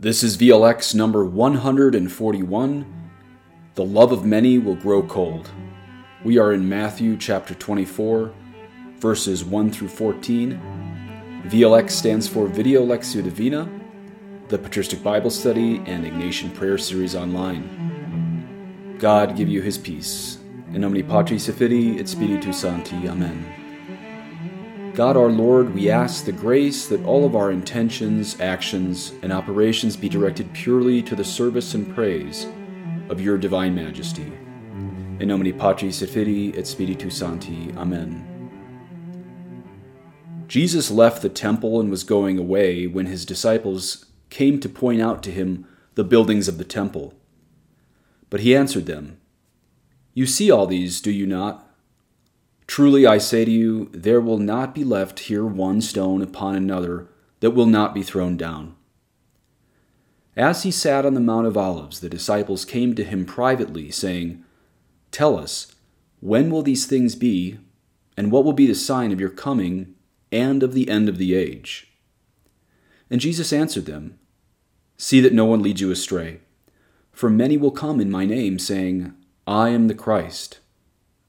This is VLX number 141. The love of many will grow cold. We are in Matthew chapter 24, verses 1 through 14. VLX stands for Video Lectio Divina, the Patristic Bible Study, and Ignatian Prayer Series online. God give you his peace. In nomine Patris et Filii et Spiritus Sancti. Amen. God our Lord, we ask the grace that all of our intentions, actions, and operations be directed purely to the service and praise of your divine majesty. In nomine Patris et Filii et Spiritus Sancti. Amen. Jesus left the temple and was going away when his disciples came to point out to him the buildings of the temple. But he answered them, You see all these, do you not? Truly I say to you, there will not be left here one stone upon another that will not be thrown down. As he sat on the Mount of Olives, the disciples came to him privately, saying, Tell us, when will these things be, and what will be the sign of your coming and of the end of the age? And Jesus answered them, See that no one leads you astray. For many will come in my name, saying, I am the Christ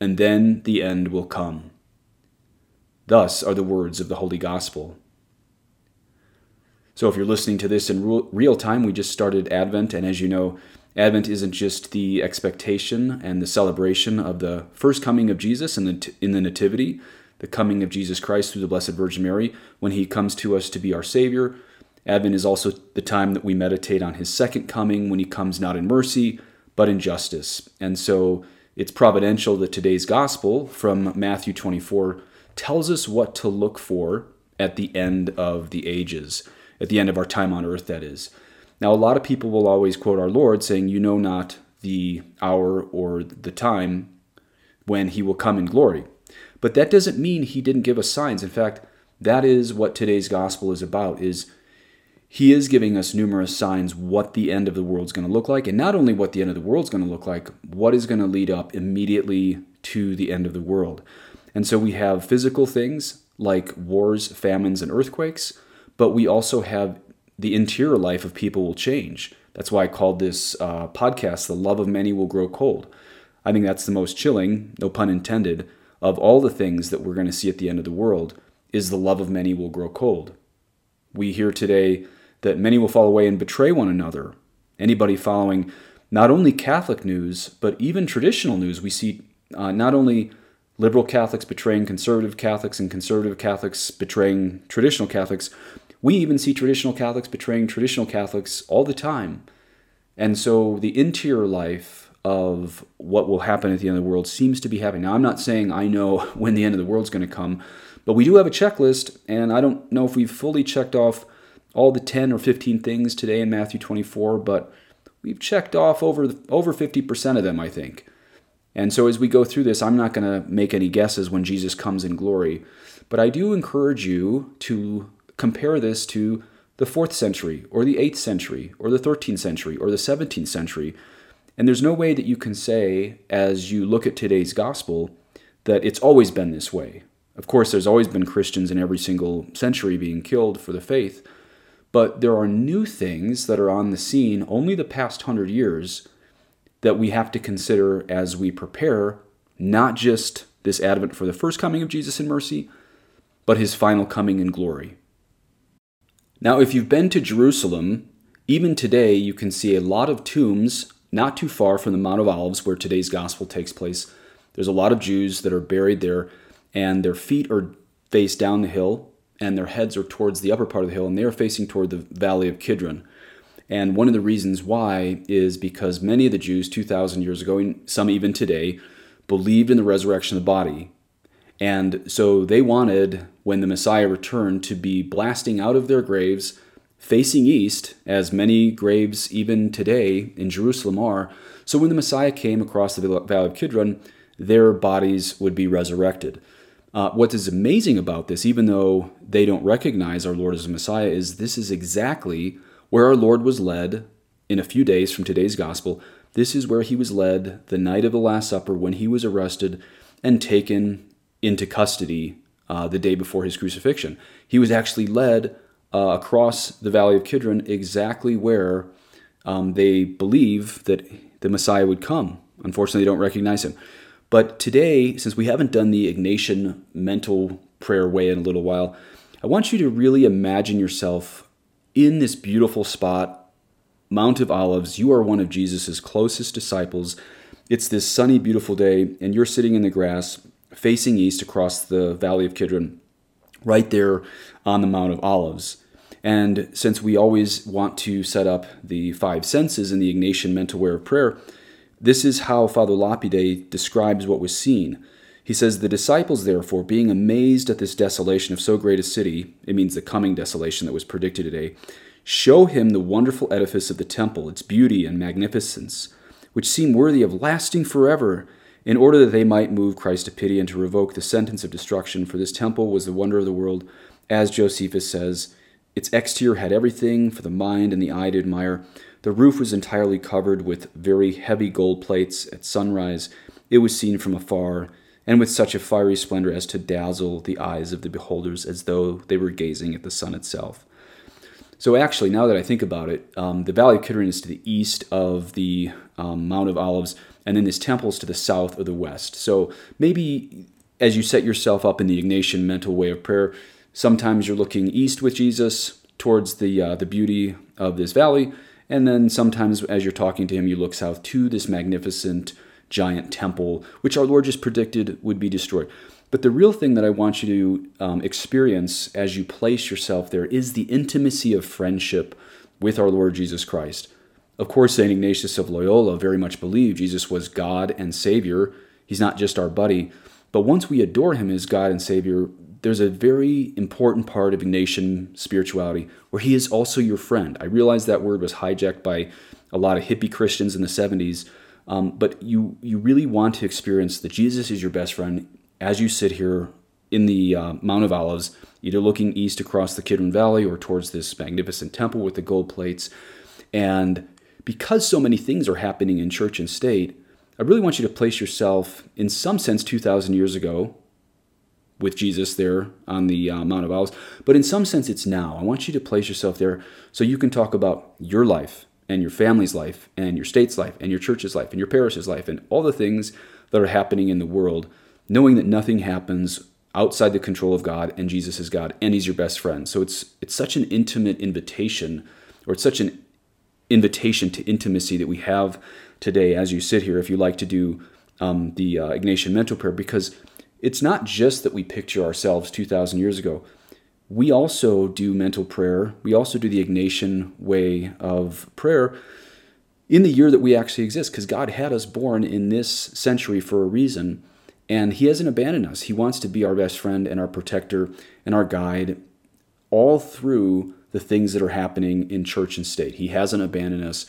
and then the end will come. Thus are the words of the Holy Gospel. So, if you're listening to this in real time, we just started Advent, and as you know, Advent isn't just the expectation and the celebration of the first coming of Jesus in the, in the Nativity, the coming of Jesus Christ through the Blessed Virgin Mary, when he comes to us to be our Savior. Advent is also the time that we meditate on his second coming when he comes not in mercy, but in justice. And so, it's providential that today's gospel from Matthew 24 tells us what to look for at the end of the ages, at the end of our time on earth, that is. Now, a lot of people will always quote our Lord saying, You know not the hour or the time when he will come in glory. But that doesn't mean he didn't give us signs. In fact, that is what today's gospel is about is he is giving us numerous signs what the end of the world is going to look like and not only what the end of the world is going to look like what is going to lead up immediately to the end of the world. And so we have physical things like wars famines and earthquakes but we also have the interior life of people will change. That's why i called this uh, podcast the love of many will grow cold. I think that's the most chilling no pun intended of all the things that we're going to see at the end of the world is the love of many will grow cold. We hear today that many will fall away and betray one another. Anybody following not only Catholic news, but even traditional news, we see uh, not only liberal Catholics betraying conservative Catholics and conservative Catholics betraying traditional Catholics, we even see traditional Catholics betraying traditional Catholics all the time. And so the interior life of what will happen at the end of the world seems to be happening. Now, I'm not saying I know when the end of the world is going to come, but we do have a checklist, and I don't know if we've fully checked off all the 10 or 15 things today in Matthew 24, but we've checked off over over 50% of them, I think. And so as we go through this, I'm not going to make any guesses when Jesus comes in glory, but I do encourage you to compare this to the 4th century or the 8th century or the 13th century or the 17th century. And there's no way that you can say as you look at today's gospel that it's always been this way. Of course, there's always been Christians in every single century being killed for the faith, but there are new things that are on the scene only the past hundred years that we have to consider as we prepare not just this advent for the first coming of Jesus in mercy, but his final coming in glory. Now, if you've been to Jerusalem Even today, you can see a lot of tombs not too far from the Mount of Olives, where today's gospel takes place. There's a lot of Jews that are buried there, and their feet are face down the hill, and their heads are towards the upper part of the hill, and they are facing toward the valley of Kidron. And one of the reasons why is because many of the Jews 2,000 years ago, and some even today, believed in the resurrection of the body. And so they wanted, when the Messiah returned, to be blasting out of their graves, facing east, as many graves even today in Jerusalem are. So when the Messiah came across the Valley of Kidron, their bodies would be resurrected. Uh, what is amazing about this, even though they don't recognize our Lord as a Messiah, is this is exactly where our Lord was led in a few days from today's gospel. This is where he was led the night of the Last Supper when he was arrested and taken into custody uh, the day before his crucifixion. He was actually led uh, across the valley of Kidron, exactly where um, they believe that the Messiah would come. Unfortunately, they don't recognize him. But today, since we haven't done the Ignatian mental prayer way in a little while, I want you to really imagine yourself in this beautiful spot, Mount of Olives. You are one of Jesus' closest disciples. It's this sunny, beautiful day, and you're sitting in the grass facing east across the valley of Kidron, right there on the Mount of Olives. And since we always want to set up the five senses in the Ignatian mental way of prayer, this is how Father Lapide describes what was seen. He says, The disciples, therefore, being amazed at this desolation of so great a city, it means the coming desolation that was predicted today, show him the wonderful edifice of the temple, its beauty and magnificence, which seem worthy of lasting forever, in order that they might move Christ to pity and to revoke the sentence of destruction. For this temple was the wonder of the world, as Josephus says. Its exterior had everything for the mind and the eye to admire the roof was entirely covered with very heavy gold plates. At sunrise, it was seen from afar, and with such a fiery splendor as to dazzle the eyes of the beholders as though they were gazing at the sun itself. So, actually, now that I think about it, um, the Valley of Kidron is to the east of the um, Mount of Olives, and then this temple is to the south or the west. So, maybe as you set yourself up in the Ignatian mental way of prayer, sometimes you're looking east with Jesus towards the uh, the beauty of this valley, and then sometimes as you're talking to him, you look south to this magnificent giant temple, which our Lord just predicted would be destroyed. But the real thing that I want you to um, experience as you place yourself there is the intimacy of friendship with our Lord Jesus Christ. Of course, St. Ignatius of Loyola very much believed Jesus was God and Savior. He's not just our buddy. But once we adore him as God and Savior, there's a very important part of Ignatian spirituality where he is also your friend. I realize that word was hijacked by a lot of hippie Christians in the 70s, um, but you, you really want to experience that Jesus is your best friend as you sit here in the uh, Mount of Olives, either looking east across the Kidron Valley or towards this magnificent temple with the gold plates. And because so many things are happening in church and state, I really want you to place yourself, in some sense, 2,000 years ago, with Jesus there on the uh, Mount of Olives. But in some sense, it's now. I want you to place yourself there so you can talk about your life and your family's life and your state's life and your church's life and your parish's life and all the things that are happening in the world, knowing that nothing happens outside the control of God and Jesus is God and He's your best friend. So it's it's such an intimate invitation, or it's such an invitation to intimacy that we have today as you sit here. If you like to do um, the uh, Ignatian mental prayer, because it's not just that we picture ourselves 2,000 years ago. We also do mental prayer. We also do the Ignatian way of prayer in the year that we actually exist, because God had us born in this century for a reason, and He hasn't abandoned us. He wants to be our best friend and our protector and our guide all through the things that are happening in church and state. He hasn't abandoned us.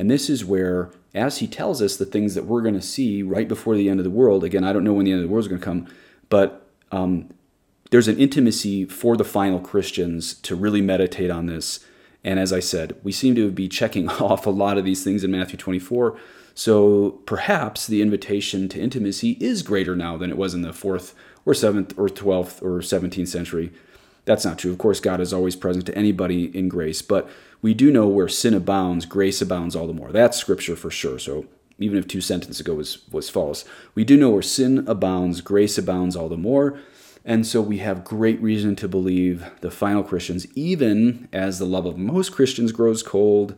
And this is where as he tells us the things that we're going to see right before the end of the world. Again, I don't know when the end of the world is going to come, but um, there's an intimacy for the final Christians to really meditate on this. And as I said, we seem to be checking off a lot of these things in Matthew 24. So perhaps the invitation to intimacy is greater now than it was in the fourth or seventh or 12th or 17th century. That's not true. Of course, God is always present to anybody in grace, but we do know where sin abounds, grace abounds all the more. That's scripture for sure. So even if two sentences ago was, was false, we do know where sin abounds, grace abounds all the more. And so we have great reason to believe the final Christians, even as the love of most Christians grows cold,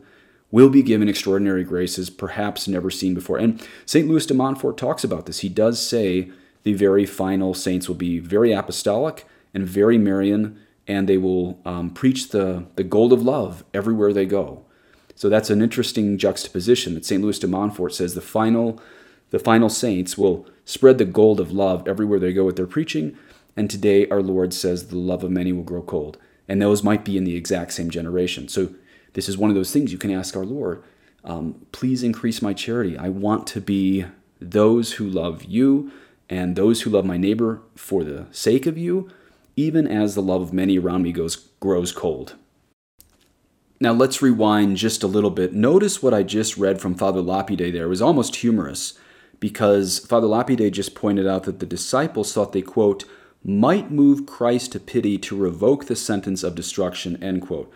will be given extraordinary graces perhaps never seen before. And St. Louis de Montfort talks about this. He does say the very final saints will be very apostolic and very Marian, and they will um, preach the, the gold of love everywhere they go. So that's an interesting juxtaposition that St. Louis de Montfort says the final, the final saints will spread the gold of love everywhere they go with their preaching, and today our Lord says the love of many will grow cold. And those might be in the exact same generation. So this is one of those things you can ask our Lord. Um, please increase my charity. I want to be those who love you and those who love my neighbor for the sake of you, even as the love of many around me goes, grows cold. Now let's rewind just a little bit. Notice what I just read from Father Lapide there. It was almost humorous because Father Lapide just pointed out that the disciples thought they, quote, might move Christ to pity to revoke the sentence of destruction, end quote.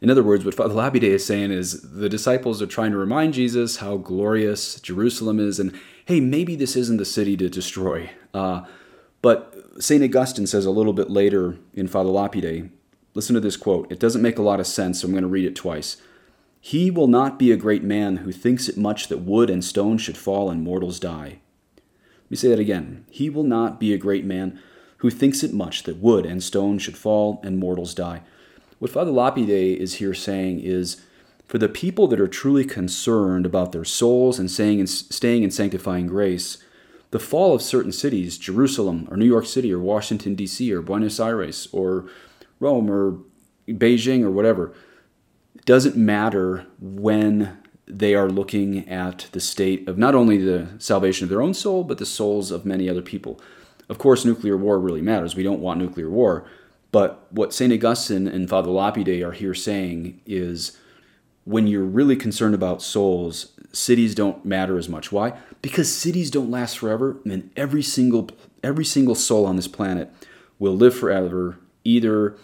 In other words, what Father Lapide is saying is the disciples are trying to remind Jesus how glorious Jerusalem is, and hey, maybe this isn't the city to destroy. Uh, but St. Augustine says a little bit later in Father Lapide, listen to this quote. It doesn't make a lot of sense, so I'm going to read it twice. He will not be a great man who thinks it much that wood and stone should fall and mortals die. Let me say that again. He will not be a great man who thinks it much that wood and stone should fall and mortals die. What Father Lapide is here saying is for the people that are truly concerned about their souls and staying in, staying in sanctifying grace, the fall of certain cities, Jerusalem or New York City or Washington, D.C. or Buenos Aires or Rome or Beijing or whatever, doesn't matter when they are looking at the state of not only the salvation of their own soul, but the souls of many other people. Of course, nuclear war really matters. We don't want nuclear war. But what St. Augustine and Father Lapide are here saying is when you're really concerned about souls, cities don't matter as much. Why? Because cities don't last forever, and every single every single soul on this planet will live forever, either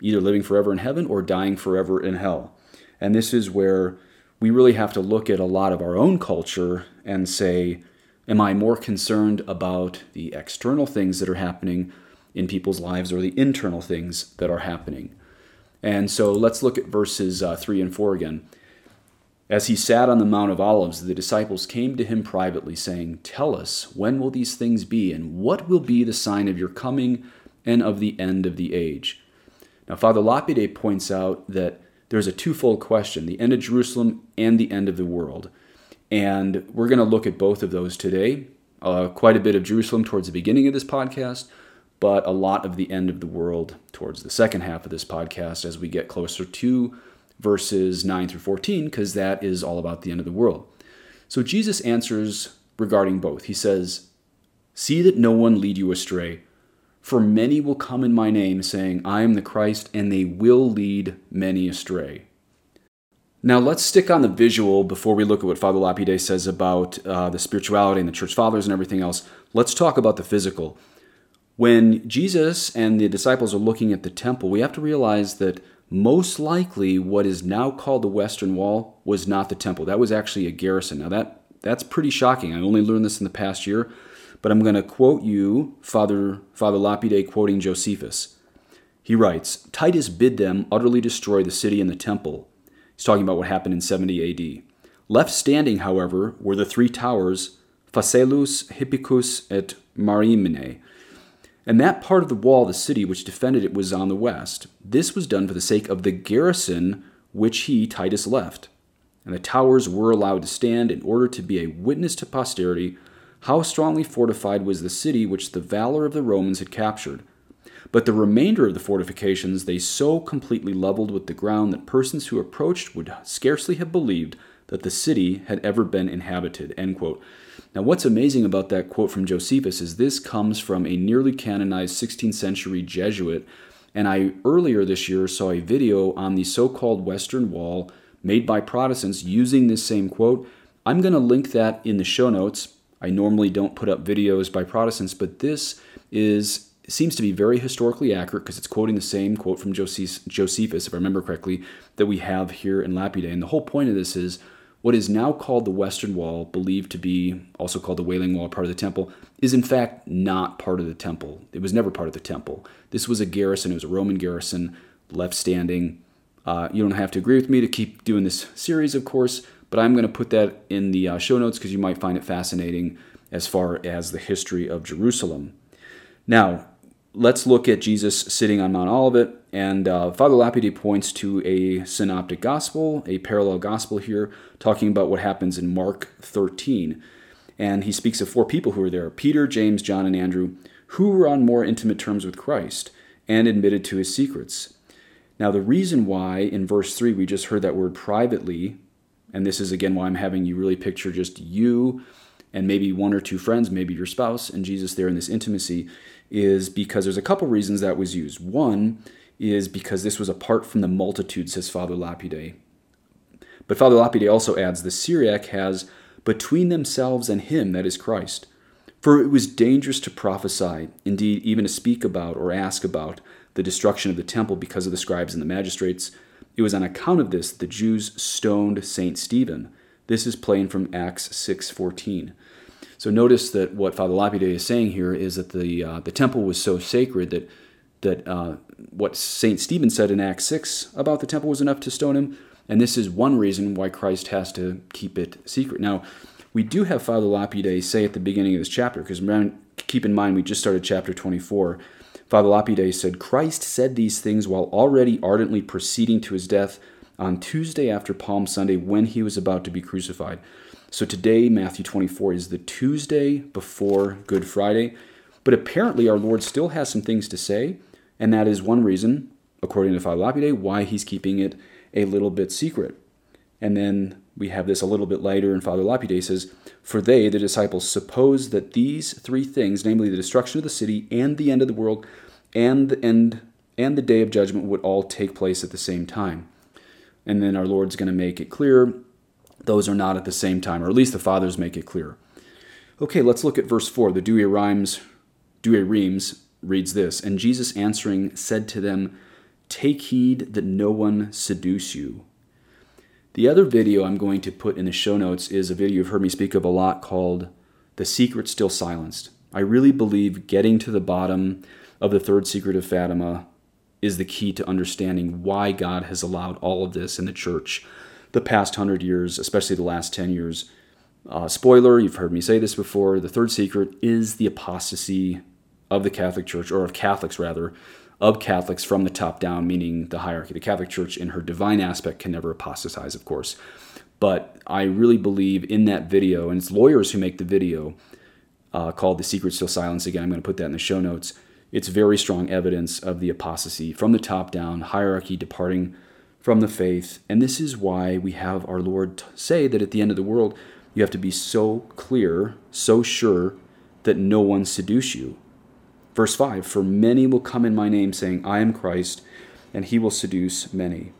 either living forever in heaven or dying forever in hell. And this is where we really have to look at a lot of our own culture and say, Am I more concerned about the external things that are happening in people's lives or the internal things that are happening? And so let's look at verses uh, 3 and 4 again. As he sat on the Mount of Olives, the disciples came to him privately, saying, Tell us, when will these things be, and what will be the sign of your coming and of the end of the age? Now, Father Lapide points out that there's a twofold question the end of Jerusalem and the end of the world. And we're going to look at both of those today. Uh, quite a bit of Jerusalem towards the beginning of this podcast, but a lot of the end of the world towards the second half of this podcast as we get closer to verses 9 through 14, because that is all about the end of the world. So Jesus answers regarding both. He says, See that no one lead you astray. For many will come in my name, saying, I am the Christ, and they will lead many astray. Now, let's stick on the visual before we look at what Father Lapide says about uh, the spirituality and the church fathers and everything else. Let's talk about the physical. When Jesus and the disciples are looking at the temple, we have to realize that most likely what is now called the Western Wall was not the temple. That was actually a garrison. Now, that, that's pretty shocking. I only learned this in the past year, but I'm going to quote you, Father, Father Lapide quoting Josephus. He writes Titus bid them utterly destroy the city and the temple He's talking about what happened in 70 AD. Left standing, however, were the three towers, Phaselis, Hippicus, et Mariamene. And that part of the wall of the city which defended it was on the west. This was done for the sake of the garrison which he, Titus, left. And the towers were allowed to stand in order to be a witness to posterity how strongly fortified was the city which the valor of the Romans had captured. But the remainder of the fortifications they so completely leveled with the ground that persons who approached would scarcely have believed that the city had ever been inhabited. Now, what's amazing about that quote from Josephus is this comes from a nearly canonized 16th century Jesuit, and I earlier this year saw a video on the so called Western Wall made by Protestants using this same quote. I'm going to link that in the show notes. I normally don't put up videos by Protestants, but this is seems to be very historically accurate because it's quoting the same quote from Josephus, if I remember correctly, that we have here in Lapide. And the whole point of this is what is now called the Western Wall, believed to be also called the Wailing Wall, part of the temple, is in fact not part of the temple. It was never part of the temple. This was a garrison, it was a Roman garrison left standing. Uh, you don't have to agree with me to keep doing this series, of course, but I'm going to put that in the uh, show notes because you might find it fascinating as far as the history of Jerusalem. Now, let's look at Jesus sitting on Mount Olivet. And uh, Father Lapide points to a synoptic gospel, a parallel gospel here, talking about what happens in Mark 13. And he speaks of four people who were there Peter, James, John, and Andrew, who were on more intimate terms with Christ and admitted to his secrets. Now, the reason why in verse 3 we just heard that word privately, and this is again why I'm having you really picture just you and maybe one or two friends, maybe your spouse, and Jesus there in this intimacy, is because there's a couple reasons that was used. One is because this was apart from the multitude, says Father Lapide. But Father Lapide also adds the Syriac has between themselves and him, that is Christ. For it was dangerous to prophesy, indeed, even to speak about or ask about the destruction of the temple because of the scribes and the magistrates. It was on account of this that the Jews stoned Saint Stephen. This is plain from Acts 6:14. So notice that what Father Lapide is saying here is that the uh, the temple was so sacred that that uh, what Saint Stephen said in Acts six about the temple was enough to stone him, and this is one reason why Christ has to keep it secret. Now, we do have Father Lapide say at the beginning of this chapter, because keep in mind we just started chapter 24. Father Lapide said, Christ said these things while already ardently proceeding to his death on Tuesday after Palm Sunday when he was about to be crucified. So today, Matthew 24 is the Tuesday before Good Friday. But apparently, our Lord still has some things to say, and that is one reason, according to Father Lapide, why he's keeping it a little bit secret. And then we have this a little bit later, and Father Lapide says, For they, the disciples, suppose that these three things, namely the destruction of the city and the end of the world and the end and the day of judgment, would all take place at the same time. And then our Lord's going to make it clear those are not at the same time, or at least the fathers make it clear. Okay, let's look at verse 4. The Douay Douay Rheims reads this And Jesus answering said to them, Take heed that no one seduce you. The other video I'm going to put in the show notes is a video you've heard me speak of a lot called The Secret Still Silenced. I really believe getting to the bottom of the third secret of Fatima is the key to understanding why God has allowed all of this in the church the past hundred years, especially the last 10 years. Uh, spoiler, you've heard me say this before. The third secret is the apostasy of the Catholic Church, or of Catholics rather, of Catholics from the top down, meaning the hierarchy. The Catholic Church, in her divine aspect, can never apostatize, of course. But I really believe in that video, and it's lawyers who make the video uh, called The Secret Still Silence. Again, I'm going to put that in the show notes. It's very strong evidence of the apostasy from the top down, hierarchy departing from the faith. And this is why we have our Lord say that at the end of the world, you have to be so clear, so sure that no one seduce you. Verse 5 For many will come in my name, saying, I am Christ, and he will seduce many.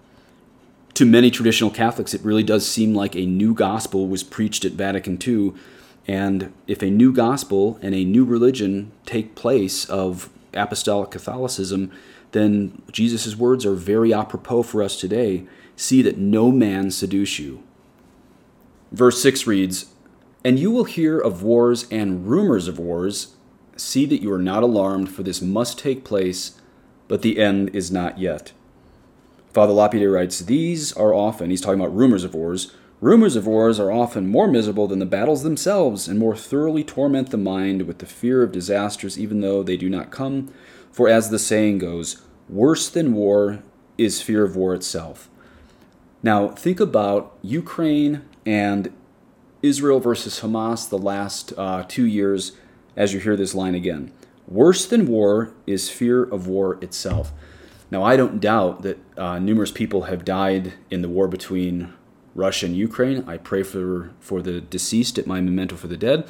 To many traditional Catholics, it really does seem like a new gospel was preached at Vatican II. And if a new gospel and a new religion take place of apostolic Catholicism, then Jesus' words are very apropos for us today. See that no man seduce you. Verse 6 reads, And you will hear of wars and rumors of wars. See that you are not alarmed, for this must take place, but the end is not yet. Father Lapide writes, These are often, he's talking about rumors of wars, rumors of wars are often more miserable than the battles themselves, and more thoroughly torment the mind with the fear of disasters, even though they do not come. For as the saying goes, Worse than war is fear of war itself. Now, think about Ukraine and Israel versus Hamas the last uh, two years as you hear this line again. Worse than war is fear of war itself. Now, I don't doubt that uh, numerous people have died in the war between Russia and Ukraine. I pray for, for the deceased at my memento for the dead,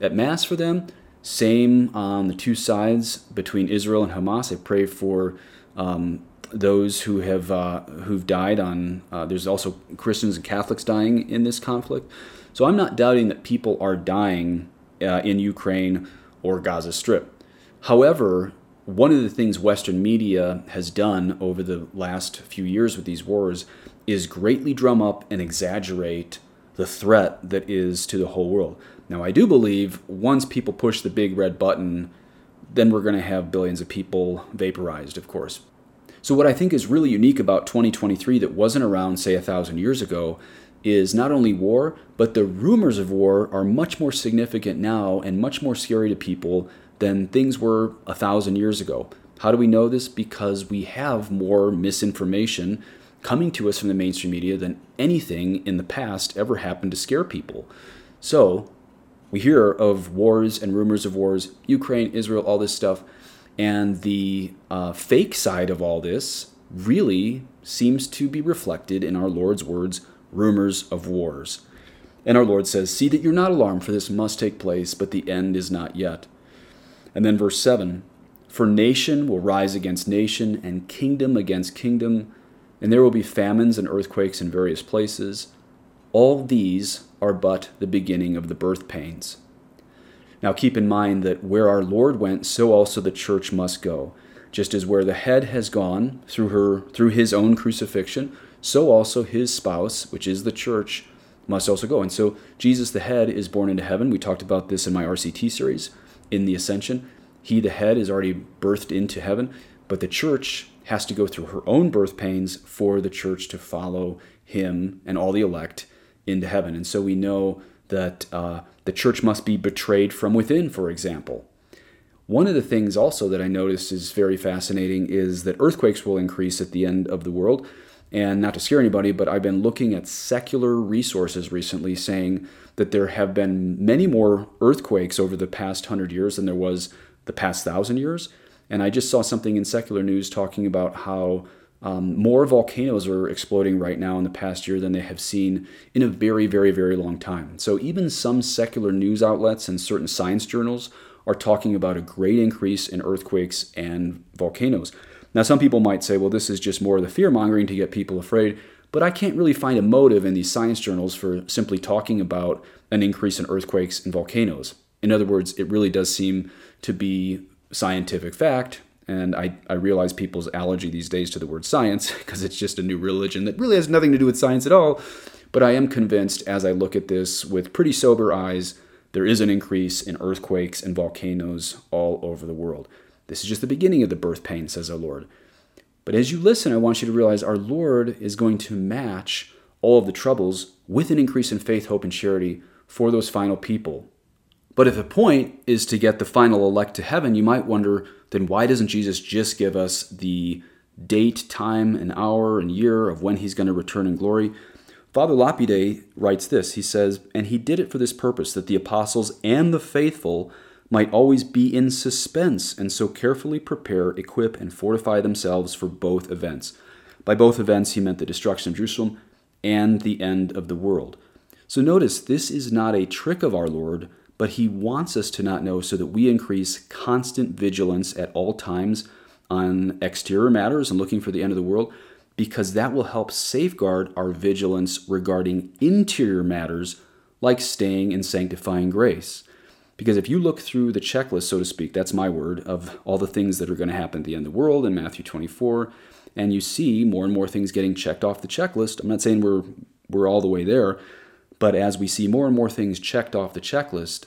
at Mass for them. Same on the two sides between Israel and Hamas. I pray for um, those who have uh, who've died on. Uh, there's also Christians and Catholics dying in this conflict. So I'm not doubting that people are dying uh, in Ukraine or Gaza Strip. However, one of the things Western media has done over the last few years with these wars is greatly drum up and exaggerate the threat that is to the whole world. Now, I do believe once people push the big red button, then we're going to have billions of people vaporized, of course. So, what I think is really unique about 2023 that wasn't around, say, a thousand years ago is not only war, but the rumors of war are much more significant now and much more scary to people than things were a thousand years ago. How do we know this? Because we have more misinformation coming to us from the mainstream media than anything in the past ever happened to scare people. So, we hear of wars and rumors of wars, Ukraine, Israel, all this stuff. And the uh, fake side of all this really seems to be reflected in our Lord's words rumors of wars. And our Lord says, See that you're not alarmed, for this must take place, but the end is not yet. And then verse 7 For nation will rise against nation, and kingdom against kingdom, and there will be famines and earthquakes in various places. All these are but the beginning of the birth pains. Now keep in mind that where our Lord went, so also the church must go. Just as where the head has gone through her through his own crucifixion, so also his spouse, which is the church, must also go. And so Jesus, the head, is born into heaven. We talked about this in my RCT series in the ascension. He, the head, is already birthed into heaven, but the church has to go through her own birth pains for the church to follow him and all the elect into heaven. And so we know that uh, the church must be betrayed from within, for example. One of the things also that I notice is very fascinating is that earthquakes will increase at the end of the world. And not to scare anybody, but I've been looking at secular resources recently saying that there have been many more earthquakes over the past hundred years than there was the past thousand years. And I just saw something in secular news talking about how um, more volcanoes are exploding right now in the past year than they have seen in a very, very, very long time. So even some secular news outlets and certain science journals are talking about a great increase in earthquakes and volcanoes. Now, some people might say, well, this is just more of the fear mongering to get people afraid, but I can't really find a motive in these science journals for simply talking about an increase in earthquakes and volcanoes. In other words, it really does seem to be scientific fact, and I, I realize people's allergy these days to the word science because it's just a new religion that really has nothing to do with science at all. But I am convinced as I look at this with pretty sober eyes, there is an increase in earthquakes and volcanoes all over the world. This is just the beginning of the birth pain, says our Lord. But as you listen, I want you to realize our Lord is going to match all of the troubles with an increase in faith, hope, and charity for those final people. But if the point is to get the final elect to heaven, you might wonder then why doesn't Jesus just give us the date, time, and hour, and year of when he's going to return in glory? Father Lapide writes this He says, And he did it for this purpose, that the apostles and the faithful might always be in suspense and so carefully prepare, equip, and fortify themselves for both events. By both events, he meant the destruction of Jerusalem and the end of the world. So notice, this is not a trick of our Lord, but he wants us to not know so that we increase constant vigilance at all times on exterior matters and looking for the end of the world, because that will help safeguard our vigilance regarding interior matters like staying in sanctifying grace. Because if you look through the checklist, so to speak, that's my word, of all the things that are going to happen at the end of the world in Matthew 24, and you see more and more things getting checked off the checklist, I'm not saying we're, we're all the way there, but as we see more and more things checked off the checklist,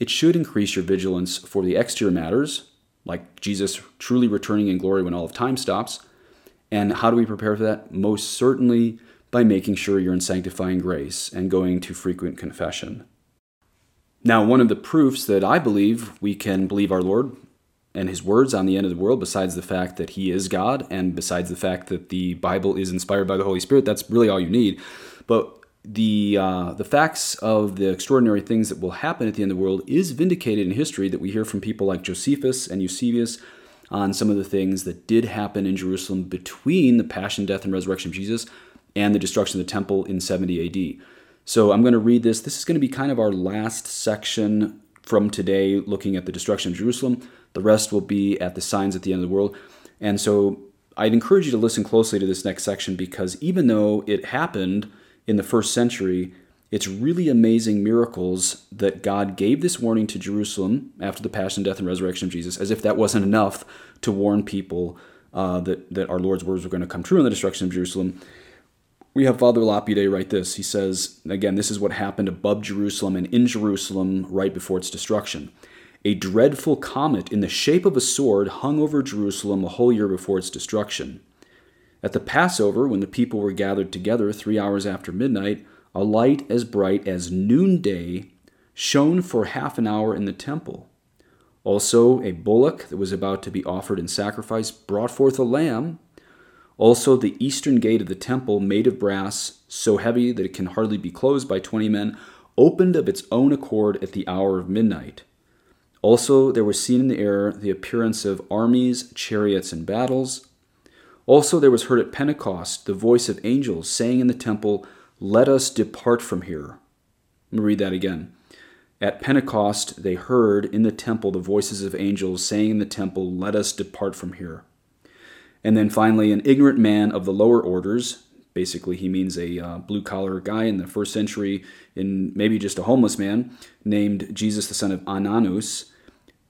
it should increase your vigilance for the exterior matters, like Jesus truly returning in glory when all of time stops. And how do we prepare for that? Most certainly by making sure you're in sanctifying grace and going to frequent confession. Now, one of the proofs that I believe we can believe our Lord and his words on the end of the world, besides the fact that he is God and besides the fact that the Bible is inspired by the Holy Spirit, that's really all you need. But the uh, the facts of the extraordinary things that will happen at the end of the world is vindicated in history that we hear from people like Josephus and Eusebius on some of the things that did happen in Jerusalem between the passion, death, and resurrection of Jesus and the destruction of the temple in 70 AD. So I'm going to read this. This is going to be kind of our last section from today, looking at the destruction of Jerusalem. The rest will be at the signs at the end of the world. And so I'd encourage you to listen closely to this next section because even though it happened in the first century, it's really amazing miracles that God gave this warning to Jerusalem after the passion, death, and resurrection of Jesus, as if that wasn't enough to warn people uh, that, that our Lord's words were going to come true in the destruction of Jerusalem we have Father Lapide write this. He says, again, this is what happened above Jerusalem and in Jerusalem right before its destruction. A dreadful comet in the shape of a sword hung over Jerusalem a whole year before its destruction. At the Passover, when the people were gathered together three hours after midnight, a light as bright as noonday shone for half an hour in the temple. Also, a bullock that was about to be offered in sacrifice brought forth a lamb. Also, the eastern gate of the temple, made of brass, so heavy that it can hardly be closed by twenty men, opened of its own accord at the hour of midnight. Also, there was seen in the air the appearance of armies, chariots, and battles. Also, there was heard at Pentecost the voice of angels saying in the temple, Let us depart from here. Let me read that again. At Pentecost, they heard in the temple the voices of angels saying in the temple, Let us depart from here. And then finally, an ignorant man of the lower orders, basically, he means a uh, blue collar guy in the first century, in maybe just a homeless man, named Jesus the son of Ananus.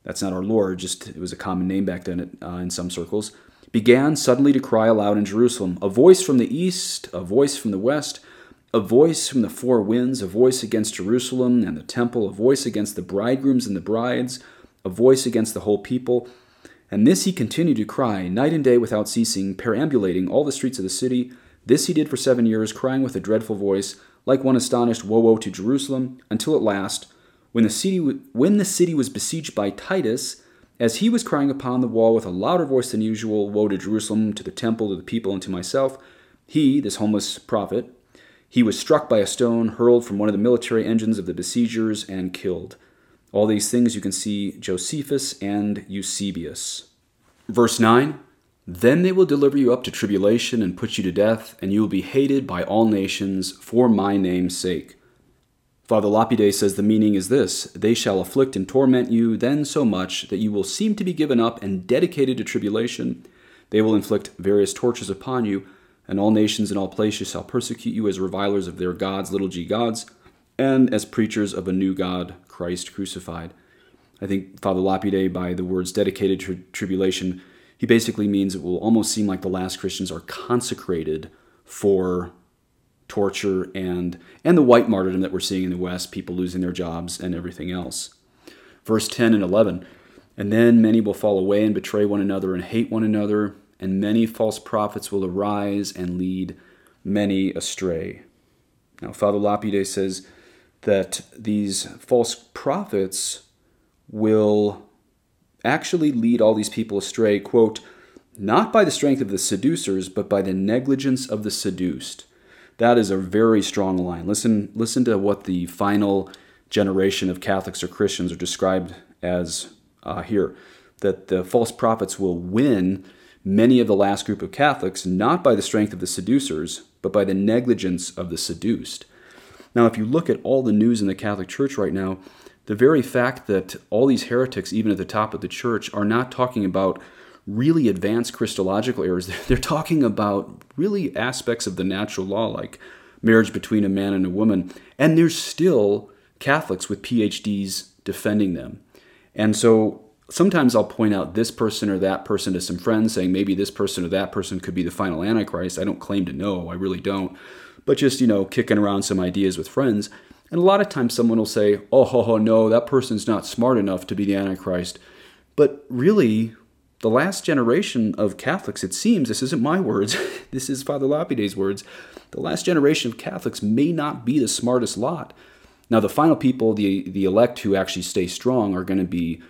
That's not our Lord, just it was a common name back then uh, in some circles. Began suddenly to cry aloud in Jerusalem, a voice from the east, a voice from the west a voice from the four winds, a voice against Jerusalem and the temple, a voice against the bridegrooms and the brides, a voice against the whole people. And this he continued to cry, night and day without ceasing, perambulating all the streets of the city. This he did for seven years, crying with a dreadful voice, like one astonished, Woe, woe to Jerusalem, until at last, when the city, when the city was besieged by Titus, as he was crying upon the wall with a louder voice than usual, Woe to Jerusalem, to the temple, to the people, and to myself, he, this homeless prophet, he was struck by a stone hurled from one of the military engines of the besiegers and killed. All these things you can see Josephus and Eusebius. Verse 9 Then they will deliver you up to tribulation and put you to death, and you will be hated by all nations for my name's sake. Father Lapide says the meaning is this They shall afflict and torment you then so much that you will seem to be given up and dedicated to tribulation. They will inflict various tortures upon you and all nations and all places shall persecute you as revilers of their gods, little g gods, and as preachers of a new God, Christ crucified. I think Father Lapide, by the words dedicated to tribulation, he basically means it will almost seem like the last Christians are consecrated for torture and and the white martyrdom that we're seeing in the West, people losing their jobs and everything else. Verse 10 and 11. And then many will fall away and betray one another and hate one another and many false prophets will arise and lead many astray. Now, Father Lapide says that these false prophets will actually lead all these people astray, quote, not by the strength of the seducers, but by the negligence of the seduced. That is a very strong line. Listen, listen to what the final generation of Catholics or Christians are described as uh, here that the false prophets will win many of the last group of Catholics not by the strength of the seducers, but by the negligence of the seduced. Now, if you look at all the news in the Catholic Church right now, the very fact that all these heretics, even at the top of the church, are not talking about really advanced Christological errors, they're talking about really aspects of the natural law, like marriage between a man and a woman, and there's still Catholics with PhDs defending them. And so sometimes I'll point out this person or that person to some friends, saying maybe this person or that person could be the final Antichrist. I don't claim to know, I really don't. But just, you know, kicking around some ideas with friends. And a lot of times someone will say, oh, ho, ho, no, that person's not smart enough to be the Antichrist. But really, the last generation of Catholics, it seems, this isn't my words, this is Father Lapide's words, the last generation of Catholics may not be the smartest lot. Now, the final people, the, the elect who actually stay strong, are going to be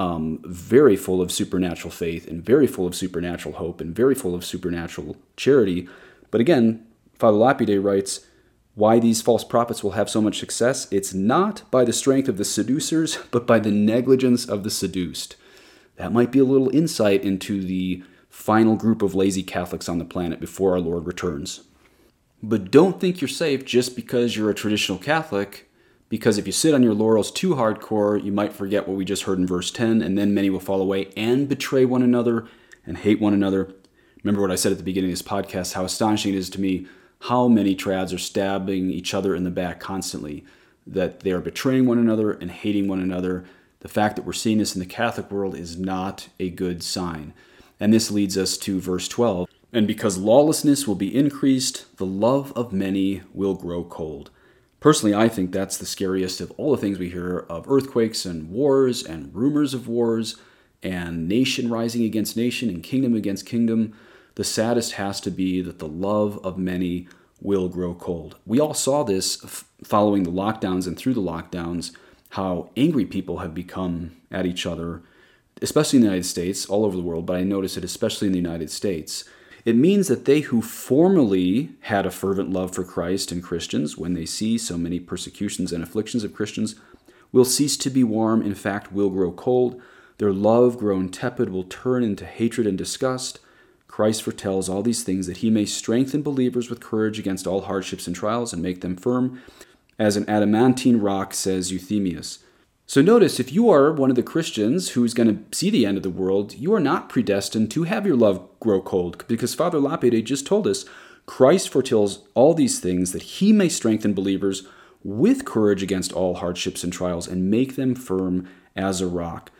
um, very full of supernatural faith and very full of supernatural hope and very full of supernatural charity. But again, Father Lapide writes, why these false prophets will have so much success? It's not by the strength of the seducers, but by the negligence of the seduced. That might be a little insight into the final group of lazy Catholics on the planet before our Lord returns. But don't think you're safe just because you're a traditional Catholic because if you sit on your laurels too hardcore, you might forget what we just heard in verse 10, and then many will fall away and betray one another and hate one another. Remember what I said at the beginning of this podcast how astonishing it is to me how many trads are stabbing each other in the back constantly, that they are betraying one another and hating one another. The fact that we're seeing this in the Catholic world is not a good sign. And this leads us to verse 12. And because lawlessness will be increased, the love of many will grow cold. Personally, I think that's the scariest of all the things we hear of earthquakes and wars and rumors of wars and nation rising against nation and kingdom against kingdom. The saddest has to be that the love of many will grow cold. We all saw this following the lockdowns and through the lockdowns, how angry people have become at each other, especially in the United States, all over the world, but I notice it especially in the United States. It means that they who formerly had a fervent love for Christ and Christians, when they see so many persecutions and afflictions of Christians, will cease to be warm, in fact, will grow cold. Their love, grown tepid, will turn into hatred and disgust. Christ foretells all these things that he may strengthen believers with courage against all hardships and trials and make them firm, as an adamantine rock, says Euthymius. So notice, if you are one of the Christians who's going to see the end of the world, you are not predestined to have your love grow cold, because Father Lapide just told us Christ foretells all these things that he may strengthen believers with courage against all hardships and trials and make them firm as a rock.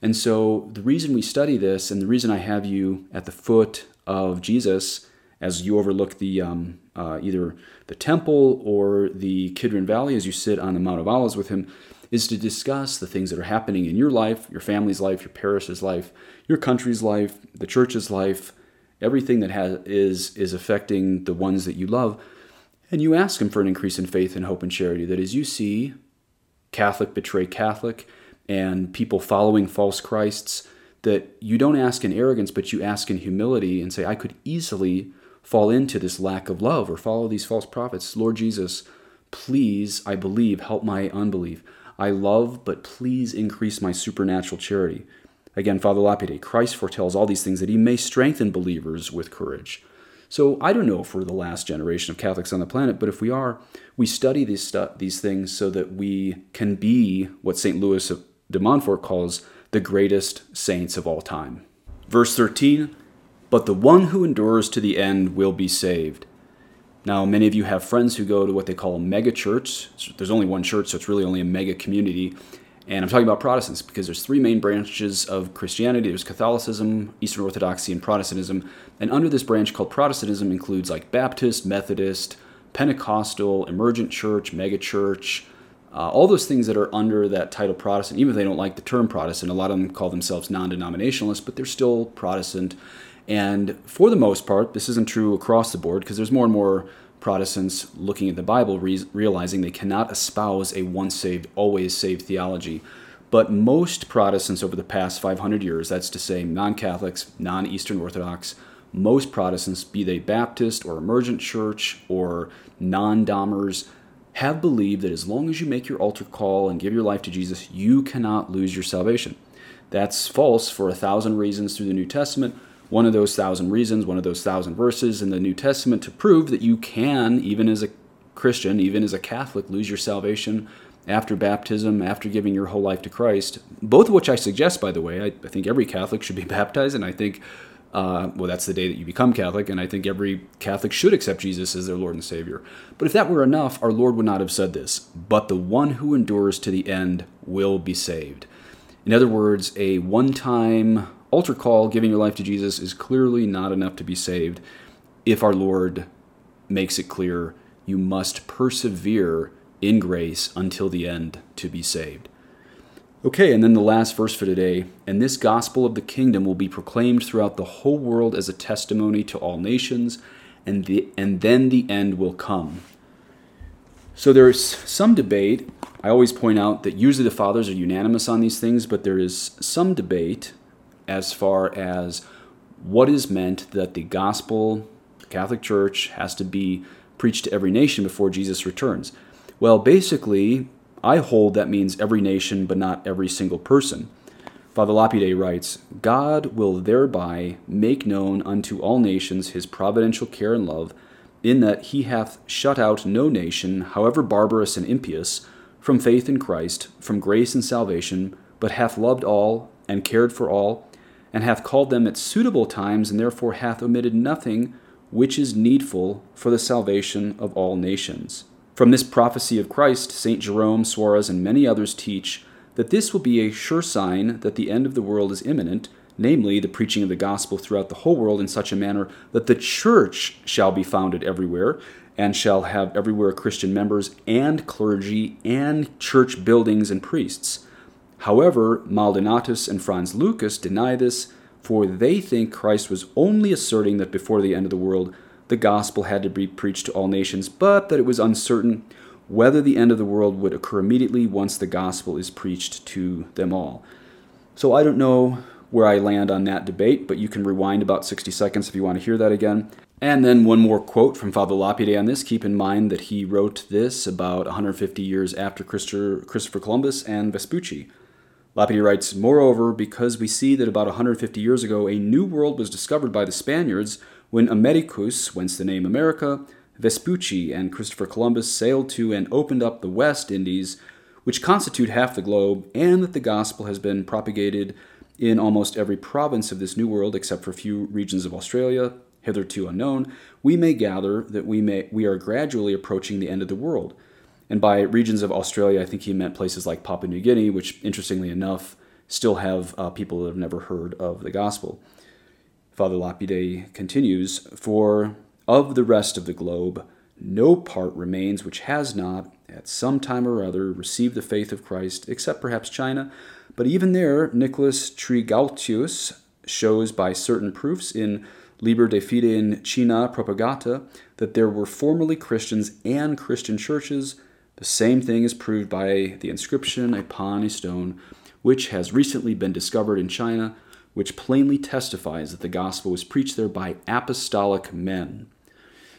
And so the reason we study this, and the reason I have you at the foot of Jesus as you overlook the um, uh, either the temple or the Kidron Valley as you sit on the Mount of Olives with him, is to discuss the things that are happening in your life, your family's life, your parish's life, your country's life, the church's life, everything that has, is, is affecting the ones that you love. And you ask him for an increase in faith and hope and charity. That as you see Catholic betray Catholic and people following false Christs, that you don't ask in arrogance, but you ask in humility and say, I could easily fall into this lack of love or follow these false prophets. Lord Jesus, please, I believe, help my unbelief. I love, but please increase my supernatural charity. Again, Father Lapide, Christ foretells all these things that he may strengthen believers with courage. So I don't know if we're the last generation of Catholics on the planet, but if we are, we study these, stu- these things so that we can be what St. Louis de Montfort calls the greatest saints of all time. Verse 13 But the one who endures to the end will be saved. Now, many of you have friends who go to what they call a mega church. There's only one church, so it's really only a mega community. And I'm talking about Protestants because there's three main branches of Christianity there's Catholicism, Eastern Orthodoxy, and Protestantism. And under this branch called Protestantism includes like Baptist, Methodist, Pentecostal, Emergent Church, Mega Church, uh, all those things that are under that title Protestant, even if they don't like the term Protestant, a lot of them call themselves non denominationalists, but they're still Protestant. And for the most part, this isn't true across the board because there's more and more Protestants looking at the Bible re- realizing they cannot espouse a once saved, always saved theology. But most Protestants over the past 500 years, that's to say non Catholics, non Eastern Orthodox, most Protestants, be they Baptist or Emergent Church or non Domers, have believed that as long as you make your altar call and give your life to Jesus, you cannot lose your salvation. That's false for a thousand reasons through the New Testament one of those thousand reasons, one of those thousand verses in the New Testament to prove that you can, even as a Christian, even as a Catholic, lose your salvation after baptism, after giving your whole life to Christ. Both of which I suggest, by the way. I, I think every Catholic should be baptized, and I think, uh, well, that's the day that you become Catholic, and I think every Catholic should accept Jesus as their Lord and Savior. But if that were enough, our Lord would not have said this. But the one who endures to the end will be saved. In other words, a one time altar call, giving your life to Jesus, is clearly not enough to be saved if our Lord makes it clear you must persevere in grace until the end to be saved. Okay, and then the last verse for today. And this gospel of the kingdom will be proclaimed throughout the whole world as a testimony to all nations, and, the, and then the end will come. So there's some debate. I always point out that usually the fathers are unanimous on these things, but there is some debate as far as what is meant that the gospel, the Catholic Church, has to be preached to every nation before Jesus returns. Well, basically, I hold that means every nation, but not every single person. Father Lapide writes God will thereby make known unto all nations his providential care and love, in that he hath shut out no nation, however barbarous and impious, from faith in Christ, from grace and salvation, but hath loved all, and cared for all, and hath called them at suitable times, and therefore hath omitted nothing which is needful for the salvation of all nations. From this prophecy of Christ, St. Jerome, Suarez, and many others teach that this will be a sure sign that the end of the world is imminent, namely the preaching of the gospel throughout the whole world in such a manner that the church shall be founded everywhere and shall have everywhere Christian members and clergy and church buildings and priests. However, Maldonatus and Franz Lucas deny this, for they think Christ was only asserting that before the end of the world the gospel had to be preached to all nations, but that it was uncertain whether the end of the world would occur immediately once the gospel is preached to them all. So I don't know where I land on that debate, but you can rewind about 60 seconds if you want to hear that again. And then one more quote from Father Lapide on this. Keep in mind that he wrote this about 150 years after Christopher Columbus and Vespucci. Lapide writes, Moreover, because we see that about 150 years ago a new world was discovered by the Spaniards when Americus, whence the name America, Vespucci, and Christopher Columbus sailed to and opened up the West Indies, which constitute half the globe, and that the gospel has been propagated in almost every province of this new world except for a few regions of Australia, hitherto unknown, we may gather that we, may, we are gradually approaching the end of the world. And by regions of Australia, I think he meant places like Papua New Guinea, which, interestingly enough, still have uh, people that have never heard of the gospel. Father Lapide continues For of the rest of the globe, no part remains which has not, at some time or other, received the faith of Christ, except perhaps China. But even there, Nicholas Trigautius shows by certain proofs in Liber de Fide in China Propagata that there were formerly Christians and Christian churches. The same thing is proved by the inscription upon a stone, which has recently been discovered in China, which plainly testifies that the gospel was preached there by apostolic men.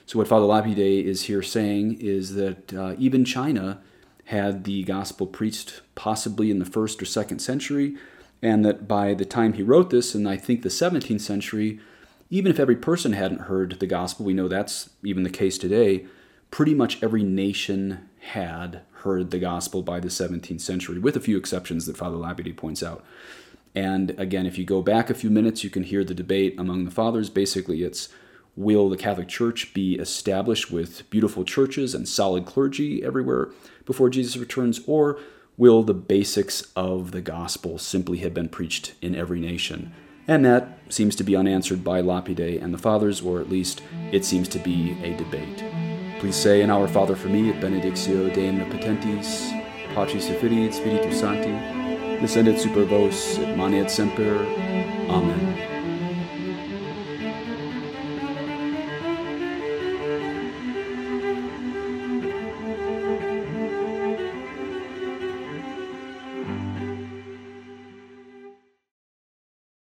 So, what Father Lapide is here saying is that uh, even China had the gospel preached possibly in the first or second century, and that by the time he wrote this, in I think the 17th century, even if every person hadn't heard the gospel, we know that's even the case today, pretty much every nation had heard the gospel by the 17th century, with a few exceptions that Father Lapide points out. And again, if you go back a few minutes, you can hear the debate among the fathers. Basically, it's will the Catholic Church be established with beautiful churches and solid clergy everywhere before Jesus returns, or will the basics of the gospel simply have been preached in every nation? And that seems to be unanswered by Lapide and the Fathers, or at least it seems to be a debate. Please say an Our Father for me at Benedictio Deum Potentis, Patris et Filii Spiritus Sancti, descendet super vos et manet semper. Amen.